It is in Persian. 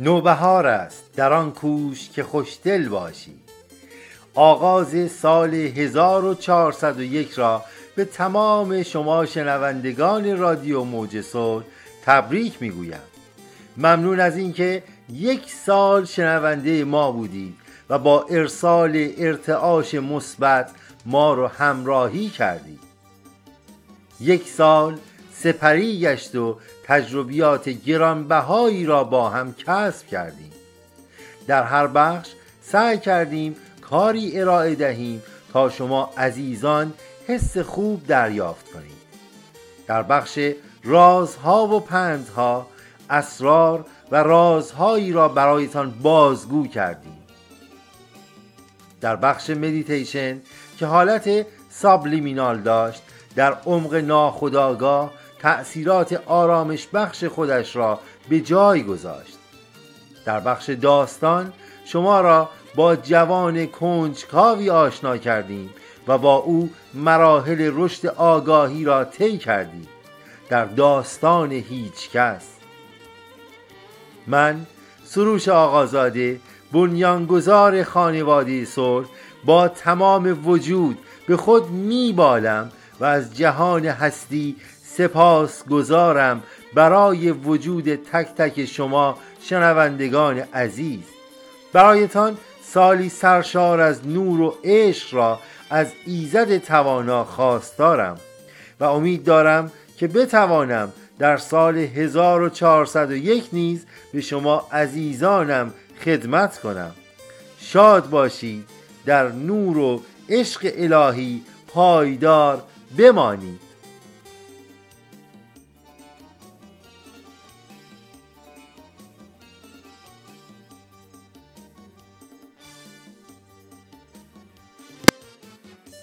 نوبهار است در آن کوش که خوشدل باشی. آغاز سال 1401 را به تمام شما شنوندگان رادیو موج صلح تبریک می‌گویم. ممنون از اینکه یک سال شنونده ما بودید و با ارسال ارتعاش مثبت ما رو همراهی کردید. یک سال سپری گشت و تجربیات گرانبهایی را با هم کسب کردیم. در هر بخش سعی کردیم کاری ارائه دهیم تا شما عزیزان حس خوب دریافت کنید. در بخش رازها و پندها اسرار و رازهایی را برایتان بازگو کردیم. در بخش مدیتیشن که حالت سابلیمینال داشت در عمق ناخداگاه تأثیرات آرامش بخش خودش را به جای گذاشت. در بخش داستان شما را با جوان کنجکاوی آشنا کردیم و با او مراحل رشد آگاهی را طی کردیم. در داستان هیچ کس. من سروش آقازاده بنیانگذار خانواده صلح با تمام وجود به خود میبالم و از جهان هستی سپاس گذارم برای وجود تک تک شما شنوندگان عزیز. برایتان سالی سرشار از نور و عشق را از ایزد توانا خواستارم و امید دارم که بتوانم در سال 1401 نیز به شما عزیزانم خدمت کنم. شاد باشید در نور و عشق الهی پایدار بمانید.